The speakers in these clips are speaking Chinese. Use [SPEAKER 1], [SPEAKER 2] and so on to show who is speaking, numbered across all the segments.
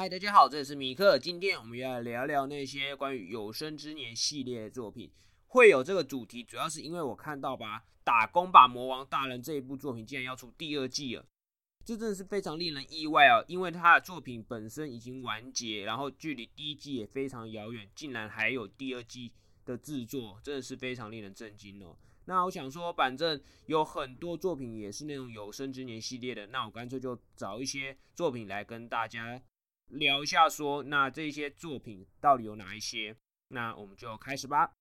[SPEAKER 1] 嗨，大家好，这里是米克。今天我们要来聊聊那些关于有生之年系列的作品。会有这个主题，主要是因为我看到吧，《打工吧魔王大人》这一部作品竟然要出第二季了，这真的是非常令人意外啊！因为他的作品本身已经完结，然后距离第一季也非常遥远，竟然还有第二季的制作，真的是非常令人震惊哦。那我想说，反正有很多作品也是那种有生之年系列的，那我干脆就找一些作品来跟大家。聊一下，说那这些作品到底有哪一些？那我们就开始吧。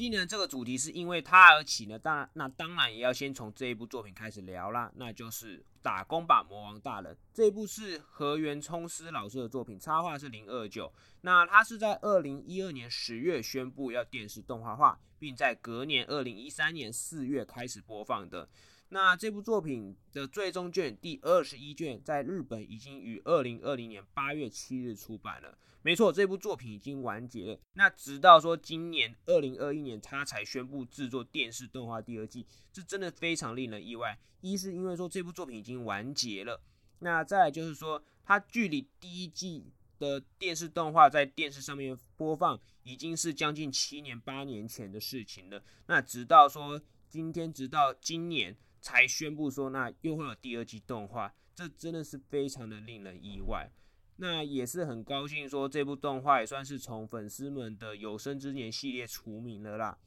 [SPEAKER 1] 今年这个主题是因为他而起呢，当然那当然也要先从这一部作品开始聊啦，那就是《打工吧魔王大人》这部是河原聪司老师的作品，插画是零二九，那他是在二零一二年十月宣布要电视动画化。并在隔年二零一三年四月开始播放的。那这部作品的最终卷第二十一卷在日本已经于二零二零年八月七日出版了。没错，这部作品已经完结了。那直到说今年二零二一年，他才宣布制作电视动画第二季，这真的非常令人意外。一是因为说这部作品已经完结了，那再就是说它距离第一季。的电视动画在电视上面播放，已经是将近七年八年前的事情了。那直到说今天，直到今年才宣布说，那又会有第二季动画，这真的是非常的令人意外。那也是很高兴说，这部动画也算是从粉丝们的有生之年系列除名了啦。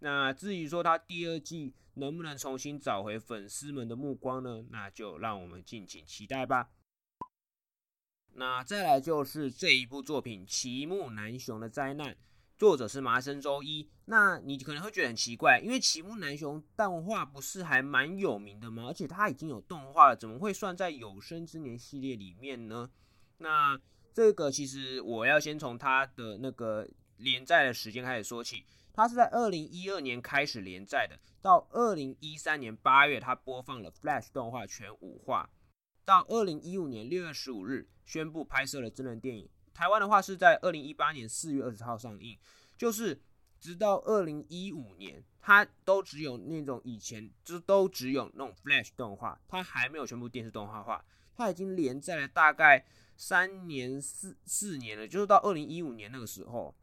[SPEAKER 1] 那至于说它第二季能不能重新找回粉丝们的目光呢？那就让我们敬请期待吧。那再来就是这一部作品《奇木南雄的灾难》，作者是麻生周一。那你可能会觉得很奇怪，因为奇木南雄动画不是还蛮有名的吗？而且他已经有动画了，怎么会算在有生之年系列里面呢？那这个其实我要先从他的那个连载的时间开始说起。他是在二零一二年开始连载的，到二零一三年八月，他播放了 Flash 动画全五话。到二零一五年六月十五日宣布拍摄了真人电影，台湾的话是在二零一八年四月二十号上映，就是直到二零一五年，它都只有那种以前就都只有那种 Flash 动画，它还没有全部电视动画化，它已经连载了大概三年四四年了，就是到二零一五年那个时候，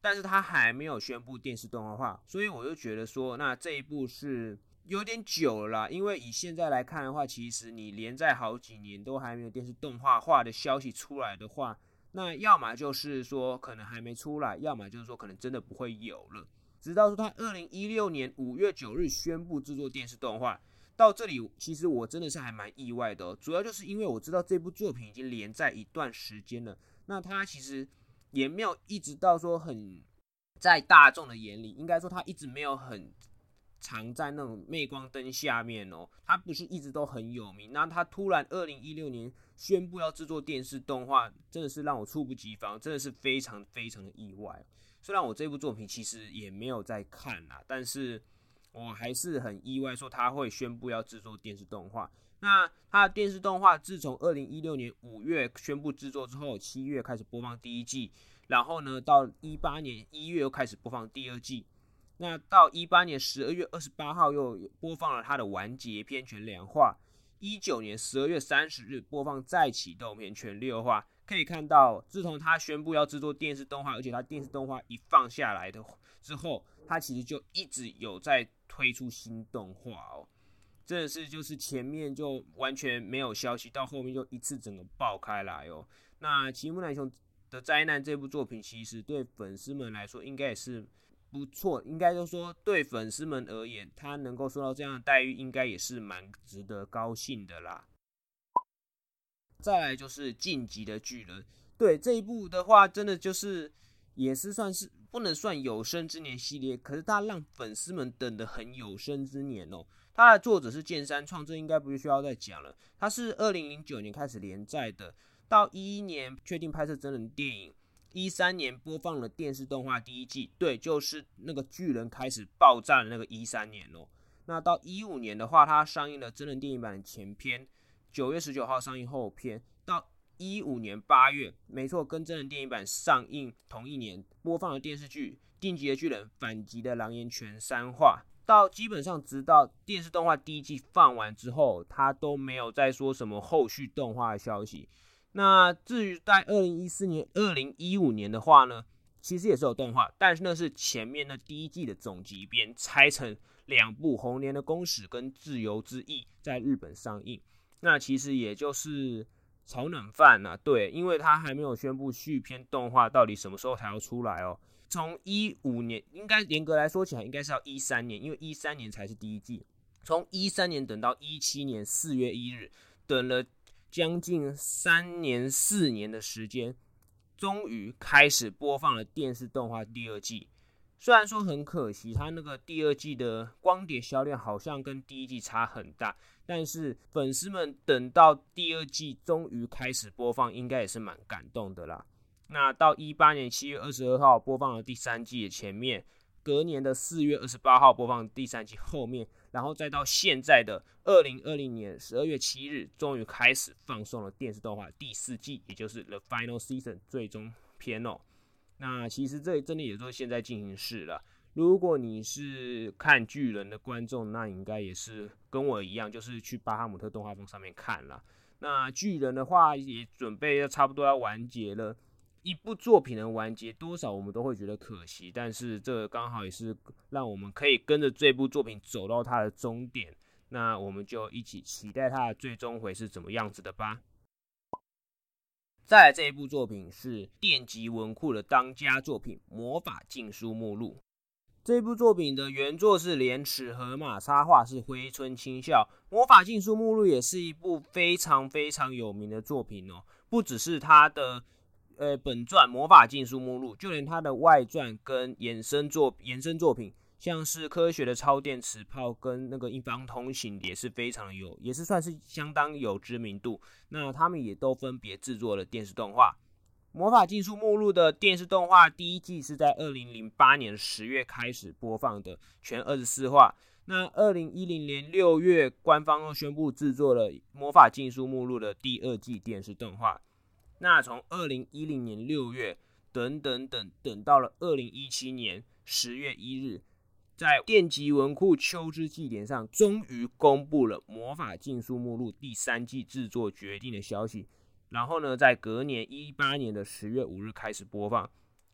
[SPEAKER 1] 但是它还没有宣布电视动画化，所以我就觉得说，那这一部是。有点久了啦，因为以现在来看的话，其实你连载好几年都还没有电视动画化的消息出来的话，那要么就是说可能还没出来，要么就是说可能真的不会有了。直到说他二零一六年五月九日宣布制作电视动画，到这里其实我真的是还蛮意外的，主要就是因为我知道这部作品已经连载一段时间了，那他其实也没有一直到说很在大众的眼里，应该说他一直没有很。藏在那种镁光灯下面哦，他不是一直都很有名。那他突然二零一六年宣布要制作电视动画，真的是让我猝不及防，真的是非常非常的意外。虽然我这部作品其实也没有在看啦，但是我还是很意外，说他会宣布要制作电视动画。那他的电视动画自从二零一六年五月宣布制作之后，七月开始播放第一季，然后呢，到一八年一月又开始播放第二季。那到一八年十二月二十八号又播放了它的完结篇全两话，一九年十二月三十日播放再启动篇全六话。可以看到，自从他宣布要制作电视动画，而且他电视动画一放下来的之后，他其实就一直有在推出新动画哦。真的是就是前面就完全没有消息，到后面就一次整个爆开来哦。那《奇木南雄的灾难》这部作品，其实对粉丝们来说，应该也是。不错，应该就说对粉丝们而言，他能够受到这样的待遇，应该也是蛮值得高兴的啦。再来就是晋级的巨人，对这一部的话，真的就是也是算是不能算有生之年系列，可是他让粉丝们等的很有生之年哦。他的作者是剑山创，这应该不需要再讲了。他是二零零九年开始连载的，到一一年确定拍摄真人电影。一三年播放了电视动画第一季，对，就是那个巨人开始爆炸的那个一三年哦。那到一五年的话，它上映了真人电影版的前篇，九月十九号上映后篇。到一五年八月，没错，跟真人电影版上映同一年播放了电视剧《定级的巨人：反击的狼烟全》三话。到基本上直到电视动画第一季放完之后，他都没有再说什么后续动画的消息。那至于在二零一四年、二零一五年的话呢，其实也是有动画，但是那是前面的第一季的总集编拆成两部《红莲的公使》跟《自由之翼》在日本上映。那其实也就是炒冷饭呐，对，因为他还没有宣布续篇动画到底什么时候才要出来哦。从一五年，应该严格来说起来，应该是要一三年，因为一三年才是第一季。从一三年等到一七年四月一日，等了将近三年四年的时间，终于开始播放了电视动画第二季。虽然说很可惜，它那个第二季的光碟销量好像跟第一季差很大，但是粉丝们等到第二季终于开始播放，应该也是蛮感动的啦。那到一八年七月二十二号播放了第三季的前面，隔年的四月二十八号播放第三季后面，然后再到现在的二零二零年十二月七日，终于开始放送了电视动画第四季，也就是 The Final Season 最终篇哦。那其实这真的也是现在进行式了。如果你是看巨人的观众，那应该也是跟我一样，就是去巴哈姆特动画风上面看了。那巨人的话也准备要差不多要完结了。一部作品的完结，多少我们都会觉得可惜，但是这刚好也是让我们可以跟着这部作品走到它的终点。那我们就一起期待它的最终会是怎么样子的吧。再来这一部作品是电极文库的当家作品《魔法禁书目录》。这部作品的原作是莲池河马，插画是灰村清孝。《魔法禁书目录》也是一部非常非常有名的作品哦，不只是它的。呃，本传《魔法禁书目录》，就连它的外传跟衍生作衍生作品，像是科学的超电磁炮跟那个一方通行，也是非常有，也是算是相当有知名度。那他们也都分别制作了电视动画。《魔法禁书目录》的电视动画第一季是在二零零八年十月开始播放的，全二十四话。那二零一零年六月，官方又宣布制作了《魔法禁书目录》的第二季电视动画。那从二零一零年六月等等等等到了二零一七年十月一日，在电极文库秋之祭典上，终于公布了《魔法禁书目录》第三季制作决定的消息。然后呢，在隔年一八年的十月五日开始播放。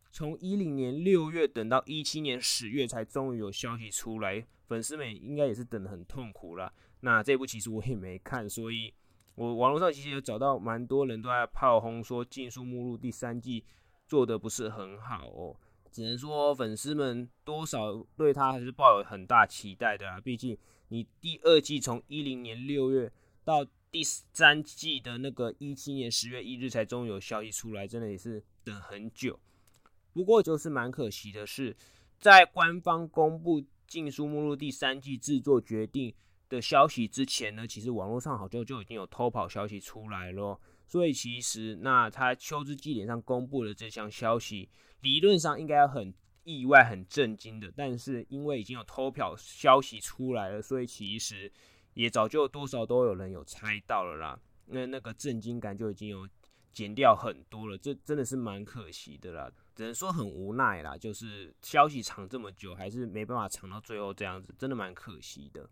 [SPEAKER 1] 从一零年六月等到一七年十月，才终于有消息出来。粉丝们应该也是等得很痛苦了。那这部其实我也没看，所以。我网络上其实有找到蛮多人都在炮轰说《禁书目录》第三季做的不是很好哦，只能说粉丝们多少对他还是抱有很大期待的啊。毕竟你第二季从一零年六月到第三季的那个一七年十月一日才终于有消息出来，真的也是等很久。不过就是蛮可惜的是，在官方公布《禁书目录》第三季制作决定。的消息之前呢，其实网络上好像就已经有偷跑消息出来了，所以其实那他秋之祭典上公布的这项消息，理论上应该很意外、很震惊的，但是因为已经有偷跑消息出来了，所以其实也早就多少都有人有猜到了啦。那那个震惊感就已经有减掉很多了，这真的是蛮可惜的啦，只能说很无奈啦，就是消息藏这么久，还是没办法藏到最后这样子，真的蛮可惜的。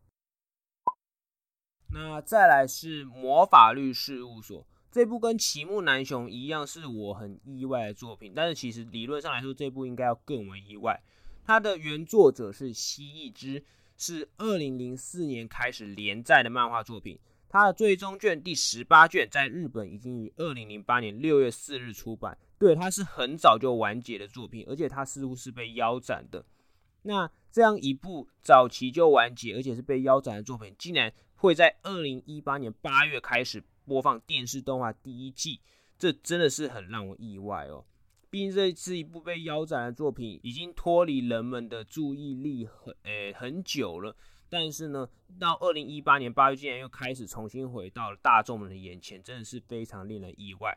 [SPEAKER 1] 那再来是魔法律事务所这部跟奇木南雄一样，是我很意外的作品。但是其实理论上来说，这部应该要更为意外。它的原作者是蜥蜴之，是二零零四年开始连载的漫画作品。它的最终卷第十八卷在日本已经于二零零八年六月四日出版。对，它是很早就完结的作品，而且它似乎是被腰斩的。那这样一部早期就完结，而且是被腰斩的作品，竟然。会在二零一八年八月开始播放电视动画第一季，这真的是很让我意外哦。毕竟这是一部被腰斩的作品，已经脱离人们的注意力很诶很久了。但是呢，到二零一八年八月竟然又开始重新回到了大众们的眼前，真的是非常令人意外。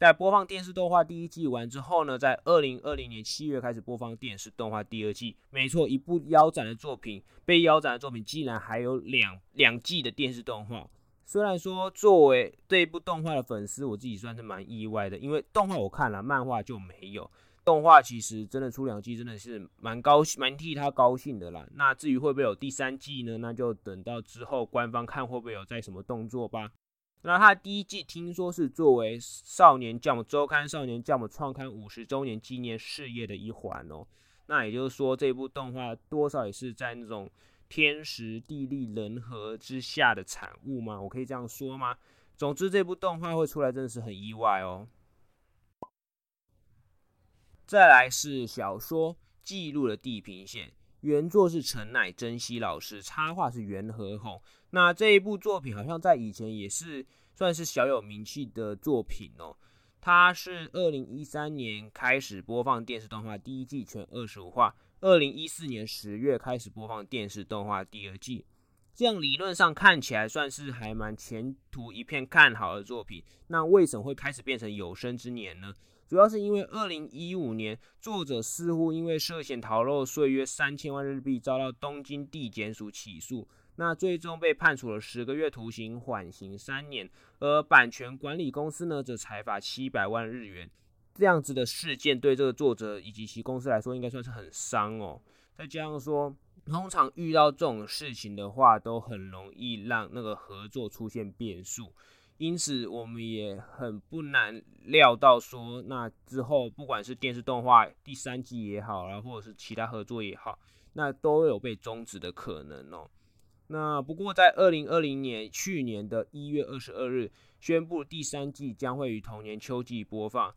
[SPEAKER 1] 在播放电视动画第一季完之后呢，在二零二零年七月开始播放电视动画第二季。没错，一部腰斩的作品，被腰斩的作品，竟然还有两两季的电视动画。虽然说作为这一部动画的粉丝，我自己算是蛮意外的，因为动画我看了，漫画就没有。动画其实真的出两季，真的是蛮高兴，蛮替他高兴的啦。那至于会不会有第三季呢？那就等到之后官方看会不会有在什么动作吧。那他第一季听说是作为《少年 Jump 周刊》《少年 Jump 创刊五十周年纪念事业的一环哦。那也就是说，这部动画多少也是在那种天时地利人和之下的产物吗？我可以这样说吗？总之，这部动画会出来真的是很意外哦。再来是小说《记录的地平线》，原作是陈乃珍希老师，插画是袁和宏。那这一部作品好像在以前也是算是小有名气的作品哦。它是二零一三年开始播放电视动画第一季全二十五话，二零一四年十月开始播放电视动画第二季。这样理论上看起来算是还蛮前途一片看好的作品。那为什么会开始变成有生之年呢？主要是因为二零一五年，作者似乎因为涉嫌逃漏税约三千万日币，遭到东京地检署起诉，那最终被判处了十个月徒刑，缓刑三年。而版权管理公司呢，则裁罚七百万日元。这样子的事件对这个作者以及其公司来说，应该算是很伤哦。再加上说，通常遇到这种事情的话，都很容易让那个合作出现变数。因此，我们也很不难料到说，那之后不管是电视动画第三季也好，然后或者是其他合作也好，那都有被终止的可能哦。那不过在二零二零年去年的一月二十二日宣布第三季将会于同年秋季播放，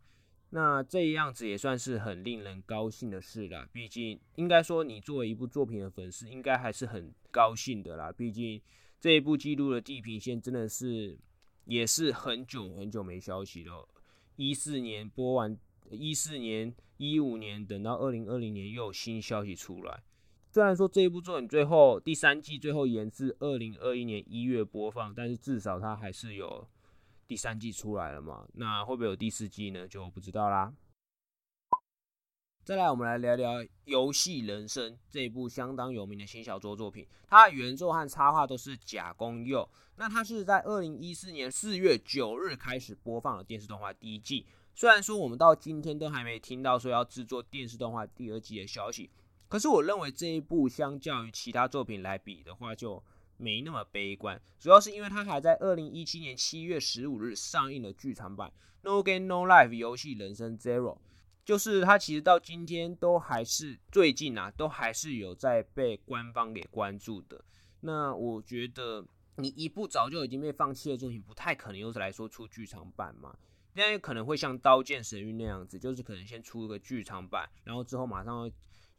[SPEAKER 1] 那这样子也算是很令人高兴的事了。毕竟，应该说你作为一部作品的粉丝，应该还是很高兴的啦。毕竟这一部记录的地平线真的是。也是很久很久没消息了。一四年播完，一四年、一五年，等到二零二零年又有新消息出来。虽然说这一部作品最后第三季最后延至二零二一年一月播放，但是至少它还是有第三季出来了嘛。那会不会有第四季呢？就不知道啦。再来，我们来聊聊《游戏人生》这部相当有名的新小说作品。它原作和插画都是甲公佑。那它是在二零一四年四月九日开始播放了电视动画第一季。虽然说我们到今天都还没听到说要制作电视动画第二季的消息，可是我认为这一部相较于其他作品来比的话，就没那么悲观。主要是因为它还在二零一七年七月十五日上映了剧场版《No Game No Life》游戏人生 Zero。就是它其实到今天都还是最近啊，都还是有在被官方给关注的。那我觉得你一部早就已经被放弃的作品，不太可能又是来说出剧场版嘛。那也可能会像《刀剑神域》那样子，就是可能先出一个剧场版，然后之后马上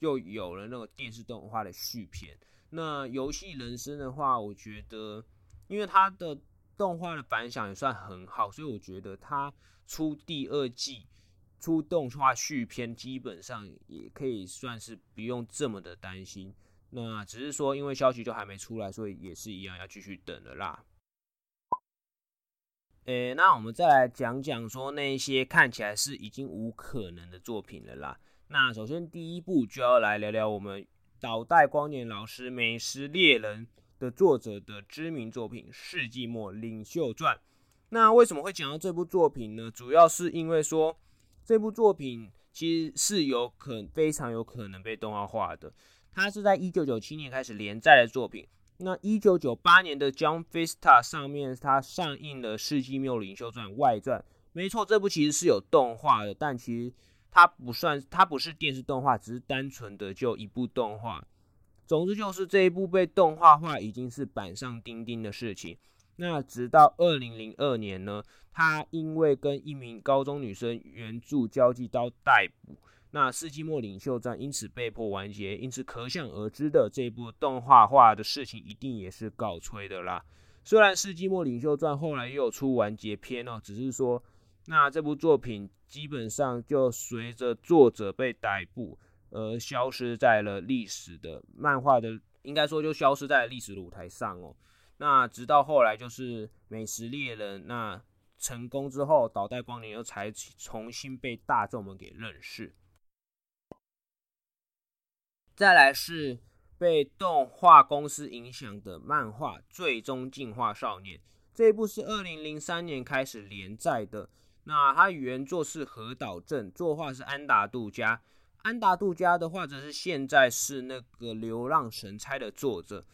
[SPEAKER 1] 又有了那个电视动画的续篇。那游戏人生的话，我觉得因为它的动画的反响也算很好，所以我觉得它出第二季。出动画续篇基本上也可以算是不用这么的担心，那只是说因为消息就还没出来，所以也是一样要继续等了啦。诶，那我们再来讲讲说那些看起来是已经无可能的作品了啦。那首先第一部就要来聊聊我们岛代光年老师《美食猎人》的作者的知名作品《世纪末领袖传》。那为什么会讲到这部作品呢？主要是因为说。这部作品其实是有可非常有可能被动画化的。它是在一九九七年开始连载的作品。那一九九八年的 John Vista 上面，它上映了《世纪末领袖传》外传。没错，这部其实是有动画的，但其实它不算，它不是电视动画，只是单纯的就一部动画。总之就是这一部被动画化已经是板上钉钉的事情。那直到二零零二年呢，他因为跟一名高中女生援助交际遭逮捕，那世纪末领袖传因此被迫完结，因此可想而知的这部动画化的事情一定也是告吹的啦。虽然世纪末领袖传后来又出完结篇哦，只是说那这部作品基本上就随着作者被逮捕而消失在了历史的漫画的，应该说就消失在历史的舞台上哦。那直到后来就是美食猎人那成功之后，岛代光年又才重新被大众们给认识。再来是被动画公司影响的漫画《最终进化少年》这一部是二零零三年开始连载的。那它原作是河岛镇，作画是安达杜加。安达杜加的话，则是现在是那个《流浪神差》的作者。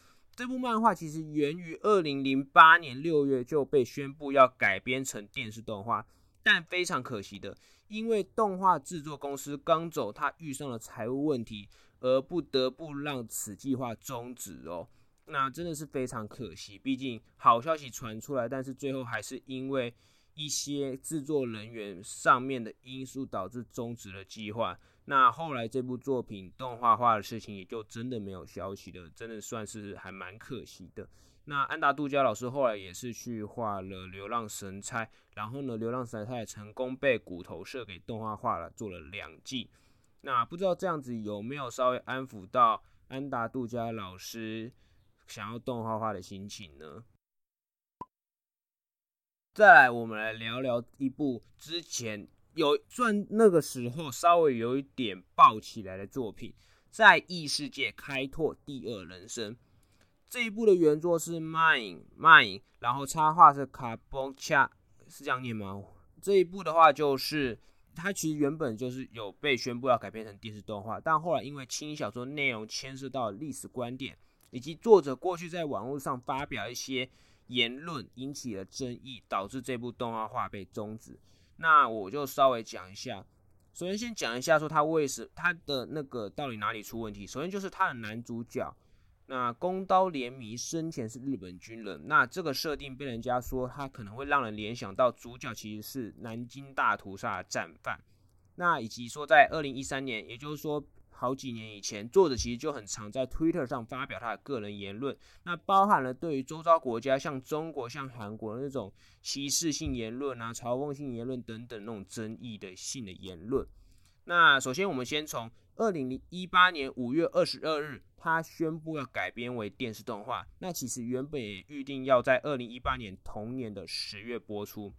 [SPEAKER 1] 这部漫画其实源于二零零八年六月就被宣布要改编成电视动画，但非常可惜的，因为动画制作公司刚走，他遇上了财务问题，而不得不让此计划终止哦。那真的是非常可惜，毕竟好消息传出来，但是最后还是因为。一些制作人员上面的因素导致终止了计划。那后来这部作品动画化的事情也就真的没有消息了，真的算是还蛮可惜的。那安达杜加老师后来也是去画了《流浪神差》，然后呢，《流浪神差》也成功被骨头社给动画化了，做了两季。那不知道这样子有没有稍微安抚到安达杜加老师想要动画化的心情呢？再来，我们来聊聊一部之前有算那个时候稍微有一点爆起来的作品，在异世界开拓第二人生。这一部的原作是 Mine Mine，然后插画是 Carboncha，是这样念吗？这一部的话，就是它其实原本就是有被宣布要改编成电视动画，但后来因为轻小说内容牵涉到历史观点，以及作者过去在网络上发表一些。言论引起了争议，导致这部动画化被终止。那我就稍微讲一下，首先先讲一下说他为什他的那个到底哪里出问题。首先就是他的男主角，那宫刀怜弥生前是日本军人，那这个设定被人家说他可能会让人联想到主角其实是南京大屠杀的战犯。那以及说在二零一三年，也就是说。好几年以前，作者其实就很常在 Twitter 上发表他的个人言论，那包含了对于周遭国家，像中国、像韩国那种歧视性言论啊、嘲讽性言论等等那种争议的性的言论。那首先，我们先从二零零一八年五月二十二日，他宣布要改编为电视动画。那其实原本也预定要在二零一八年同年的十月播出。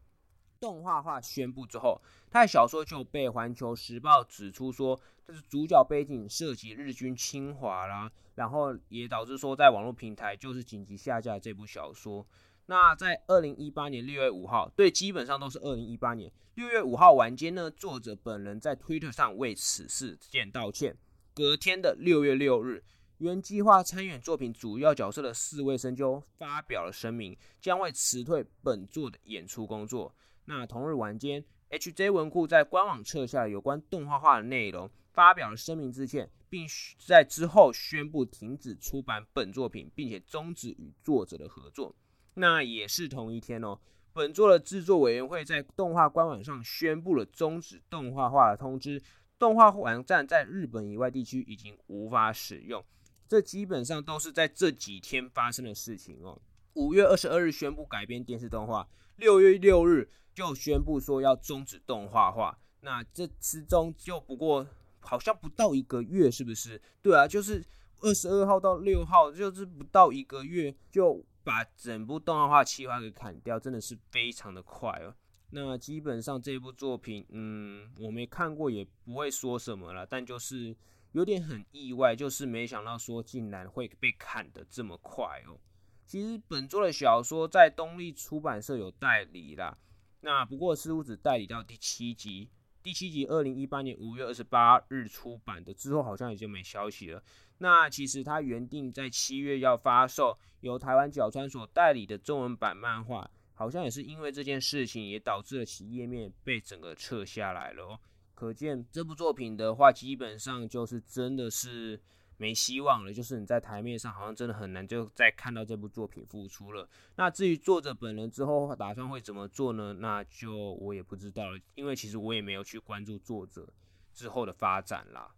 [SPEAKER 1] 动画化宣布之后，他的小说就被《环球时报》指出说，这是主角背景涉及日军侵华啦，然后也导致说在网络平台就是紧急下架这部小说。那在二零一八年六月五号，对，基本上都是二零一八年六月五号晚间呢，作者本人在 Twitter 上为此事件道歉。隔天的六月六日，原计划参演作品主要角色的四位声优发表了声明，将会辞退本作的演出工作。那同日晚间，HJ 文库在官网撤下有关动画化的内容，发表了声明致歉，并在之后宣布停止出版本作品，并且终止与作者的合作。那也是同一天哦，本作的制作委员会在动画官网上宣布了终止动画化的通知，动画网站在日本以外地区已经无法使用。这基本上都是在这几天发生的事情哦。五月二十二日宣布改编电视动画，六月六日。就宣布说要终止动画化，那这之中就不过好像不到一个月，是不是？对啊，就是二十二号到六号，就是不到一个月就把整部动画化企划给砍掉，真的是非常的快哦。那基本上这部作品，嗯，我没看过，也不会说什么了，但就是有点很意外，就是没想到说竟然会被砍的这么快哦。其实本作的小说在东立出版社有代理啦。那不过似乎只代理到第七集，第七集二零一八年五月二十八日出版的，之后好像已经没消息了。那其实它原定在七月要发售，由台湾角川所代理的中文版漫画，好像也是因为这件事情，也导致了其页面被整个撤下来了哦。可见这部作品的话，基本上就是真的是。没希望了，就是你在台面上好像真的很难就再看到这部作品复出了。那至于作者本人之后打算会怎么做呢？那就我也不知道了，因为其实我也没有去关注作者之后的发展啦。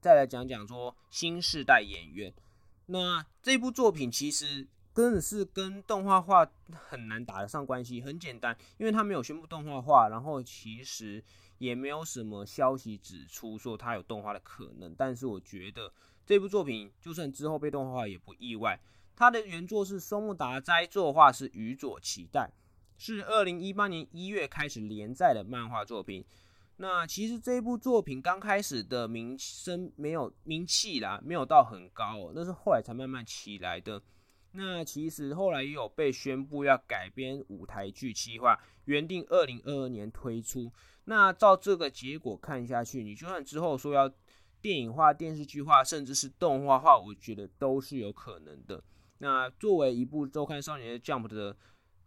[SPEAKER 1] 再来讲讲说新时代演员，那这部作品其实真的是跟动画化很难打得上关系。很简单，因为他没有宣布动画化，然后其实。也没有什么消息指出说它有动画的可能，但是我觉得这部作品就算之后被动画也不意外。它的原作是松木达哉，作画是宇佐期待，是二零一八年一月开始连载的漫画作品。那其实这部作品刚开始的名声没有名气啦，没有到很高哦，那是后来才慢慢起来的。那其实后来也有被宣布要改编舞台剧企划，原定二零二二年推出。那照这个结果看下去，你就算之后说要电影化、电视剧化，甚至是动画化，我觉得都是有可能的。那作为一部周刊少年的 Jump 的，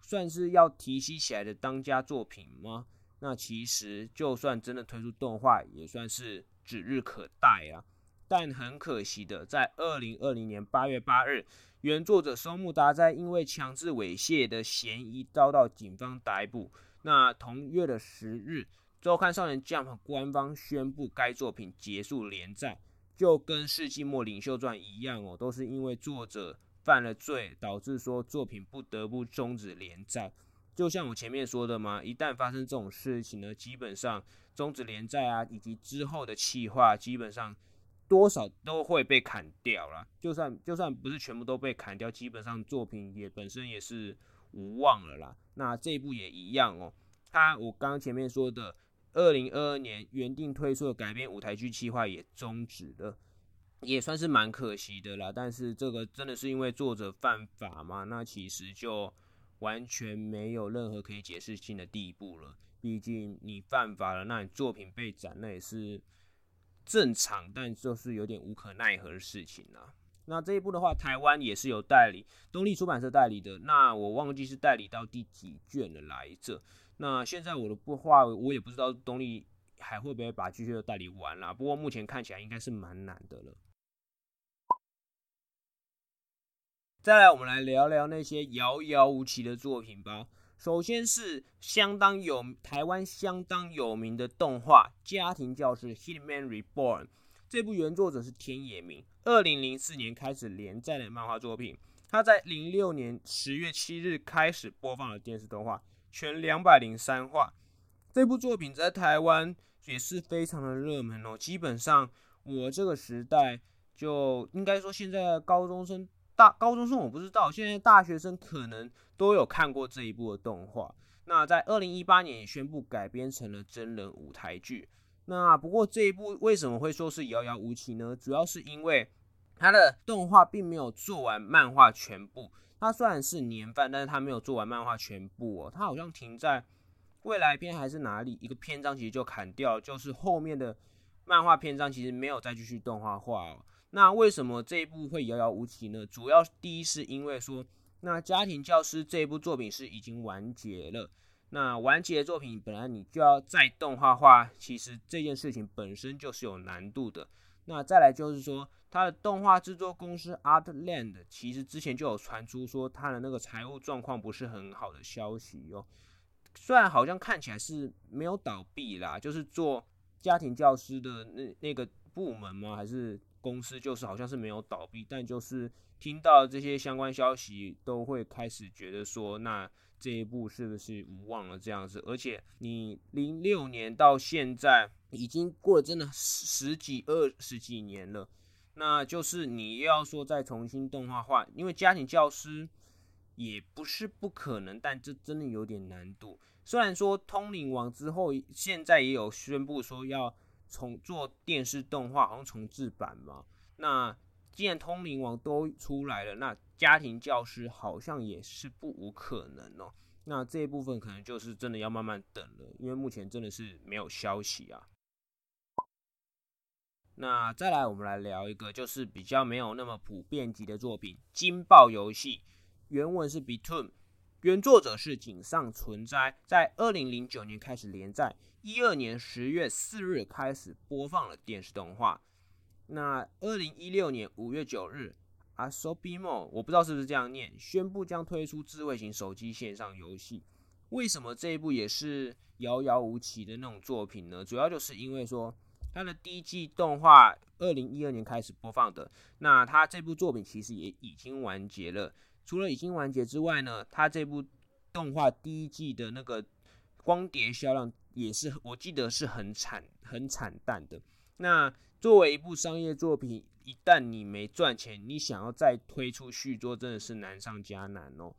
[SPEAKER 1] 算是要提携起来的当家作品吗？那其实就算真的推出动画，也算是指日可待啊。但很可惜的，在二零二零年八月八日，原作者松木达在因为强制猥亵的嫌疑遭到警方逮捕。那同月的十日，周刊少年 Jump 官方宣布该作品结束连载，就跟《世纪末领袖传》一样哦，都是因为作者犯了罪，导致说作品不得不终止连载。就像我前面说的嘛，一旦发生这种事情呢，基本上终止连载啊，以及之后的企划，基本上。多少都会被砍掉了，就算就算不是全部都被砍掉，基本上作品也本身也是无望了啦。那这一部也一样哦。它我刚前面说的，二零二二年原定推出的改编舞台剧计划也终止了，也算是蛮可惜的啦。但是这个真的是因为作者犯法嘛？那其实就完全没有任何可以解释性的地步了。毕竟你犯法了，那你作品被斩，那也是。正常，但就是有点无可奈何的事情啊。那这一部的话，台湾也是有代理，东立出版社代理的。那我忘记是代理到第几卷了来着。那现在我的不话，我也不知道东立还会不会把巨蟹的代理完啦。不过目前看起来应该是蛮难的了。再来，我们来聊聊那些遥遥无期的作品吧。首先是相当有台湾相当有名的动画《家庭教师 Hitman Reborn》，这部原作者是天野明，二零零四年开始连载的漫画作品。他在零六年十月七日开始播放了电视动画，全两百零三话。这部作品在台湾也是非常的热门哦，基本上我这个时代就应该说现在高中生。大高中生我不知道，现在大学生可能都有看过这一部的动画。那在二零一八年也宣布改编成了真人舞台剧。那不过这一部为什么会说是遥遥无期呢？主要是因为它的动画并没有做完漫画全部。它虽然是年番，但是它没有做完漫画全部哦。它好像停在未来篇还是哪里一个篇章，其实就砍掉，就是后面的漫画篇章其实没有再继续动画化哦。那为什么这一部会遥遥无期呢？主要第一是因为说，那家庭教师这一部作品是已经完结了。那完结的作品本来你就要再动画化，其实这件事情本身就是有难度的。那再来就是说，他的动画制作公司 Artland 其实之前就有传出说他的那个财务状况不是很好的消息哦。虽然好像看起来是没有倒闭啦，就是做家庭教师的那那个部门吗？还是？公司就是好像是没有倒闭，但就是听到这些相关消息，都会开始觉得说，那这一步是不是无望了这样子？而且你零六年到现在已经过了真的十几二十几年了，那就是你又要说再重新动画化，因为家庭教师也不是不可能，但这真的有点难度。虽然说通灵王之后现在也有宣布说要。重做电视动画，好像重制版嘛。那既然通灵王都出来了，那家庭教师好像也是不无可能哦。那这一部分可能就是真的要慢慢等了，因为目前真的是没有消息啊。那再来，我们来聊一个就是比较没有那么普遍级的作品《惊爆游戏》，原文是 Between。原作者是井上纯哉，在二零零九年开始连载，一二年十月四日开始播放了电视动画。那二零一六年五月九日，Asobimo 我不知道是不是这样念，宣布将推出智慧型手机线上游戏。为什么这一部也是遥遥无期的那种作品呢？主要就是因为说它的第一季动画二零一二年开始播放的，那它这部作品其实也已经完结了。除了已经完结之外呢，它这部动画第一季的那个光碟销量也是，我记得是很惨、很惨淡的。那作为一部商业作品，一旦你没赚钱，你想要再推出续作，真的是难上加难哦。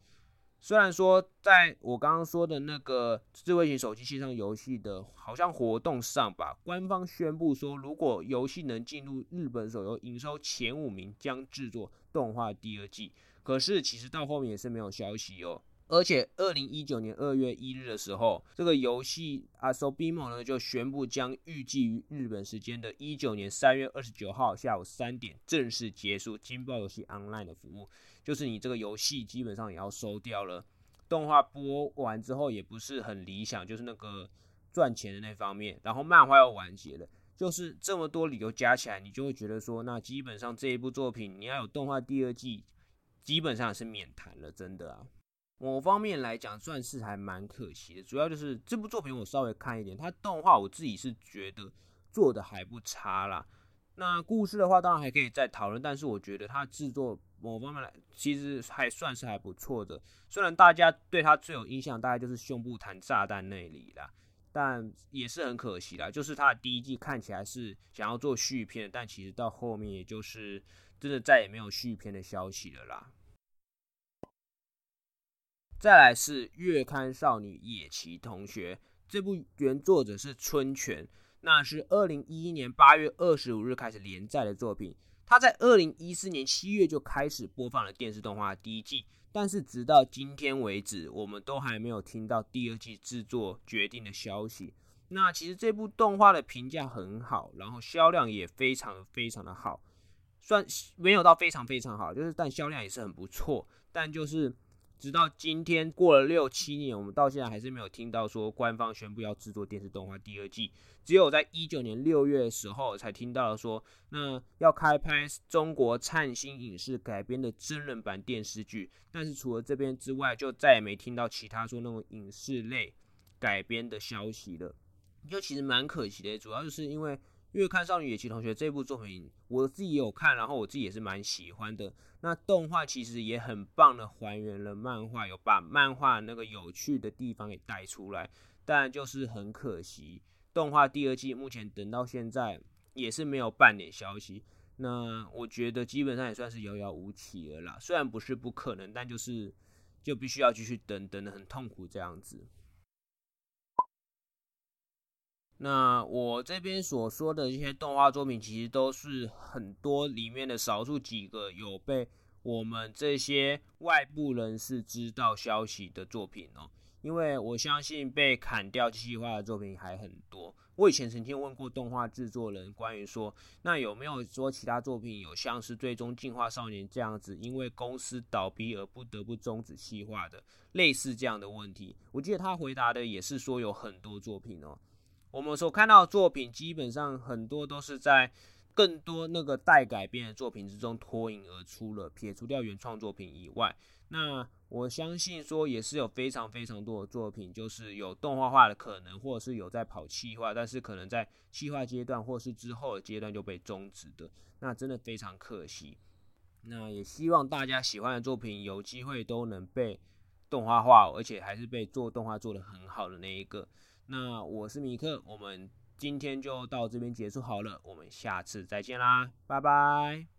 [SPEAKER 1] 虽然说在我刚刚说的那个智慧型手机线上游戏的，好像活动上吧，官方宣布说，如果游戏能进入日本手游营收前五名，将制作动画第二季。可是其实到后面也是没有消息哦。而且二零一九年二月一日的时候，这个游戏 Asobimo 呢就宣布将预计于日本时间的一九年三月二十九号下午三点正式结束金爆游戏 Online 的服务。就是你这个游戏基本上也要收掉了，动画播完之后也不是很理想，就是那个赚钱的那方面，然后漫画要完结了，就是这么多理由加起来，你就会觉得说，那基本上这一部作品你要有动画第二季，基本上是免谈了，真的啊。某方面来讲，算是还蛮可惜的。主要就是这部作品我稍微看一点，它动画我自己是觉得做的还不差啦。那故事的话，当然还可以再讨论，但是我觉得它制作某方面来，其实还算是还不错的。虽然大家对它最有印象，大概就是胸部弹炸弹那里啦，但也是很可惜啦。就是它的第一季看起来是想要做续片，但其实到后面也就是真的再也没有续片的消息了啦。再来是月刊少女野崎同学，这部原作者是春泉，那是二零一一年八月二十五日开始连载的作品。他在二零一四年七月就开始播放了电视动画第一季，但是直到今天为止，我们都还没有听到第二季制作决定的消息。那其实这部动画的评价很好，然后销量也非常非常的好，算没有到非常非常好，就是但销量也是很不错，但就是。直到今天过了六七年，我们到现在还是没有听到说官方宣布要制作电视动画第二季。只有在一九年六月的时候才听到了说，那要开拍中国灿星影视改编的真人版电视剧。但是除了这边之外，就再也没听到其他说那种影视类改编的消息了。就其实蛮可惜的，主要就是因为。因为看少女野崎同学这部作品，我自己有看，然后我自己也是蛮喜欢的。那动画其实也很棒的还原了漫画，有把漫画那个有趣的地方给带出来。但就是很可惜，动画第二季目前等到现在也是没有半点消息。那我觉得基本上也算是遥遥无期了啦。虽然不是不可能，但就是就必须要继续等，等的很痛苦这样子。那我这边所说的这些动画作品，其实都是很多里面的少数几个有被我们这些外部人士知道消息的作品哦。因为我相信被砍掉机器化的作品还很多。我以前曾经问过动画制作人，关于说，那有没有说其他作品有像是《最终进化少年》这样子，因为公司倒闭而不得不终止企划的类似这样的问题？我记得他回答的也是说有很多作品哦。我们所看到的作品，基本上很多都是在更多那个待改编的作品之中脱颖而出了。撇除掉原创作品以外，那我相信说也是有非常非常多的作品，就是有动画化的可能，或者是有在跑气化，但是可能在气化阶段或是之后的阶段就被终止的。那真的非常可惜。那也希望大家喜欢的作品有机会都能被动画化，而且还是被做动画做的很好的那一个。那我是米克，我们今天就到这边结束好了，我们下次再见啦，拜拜。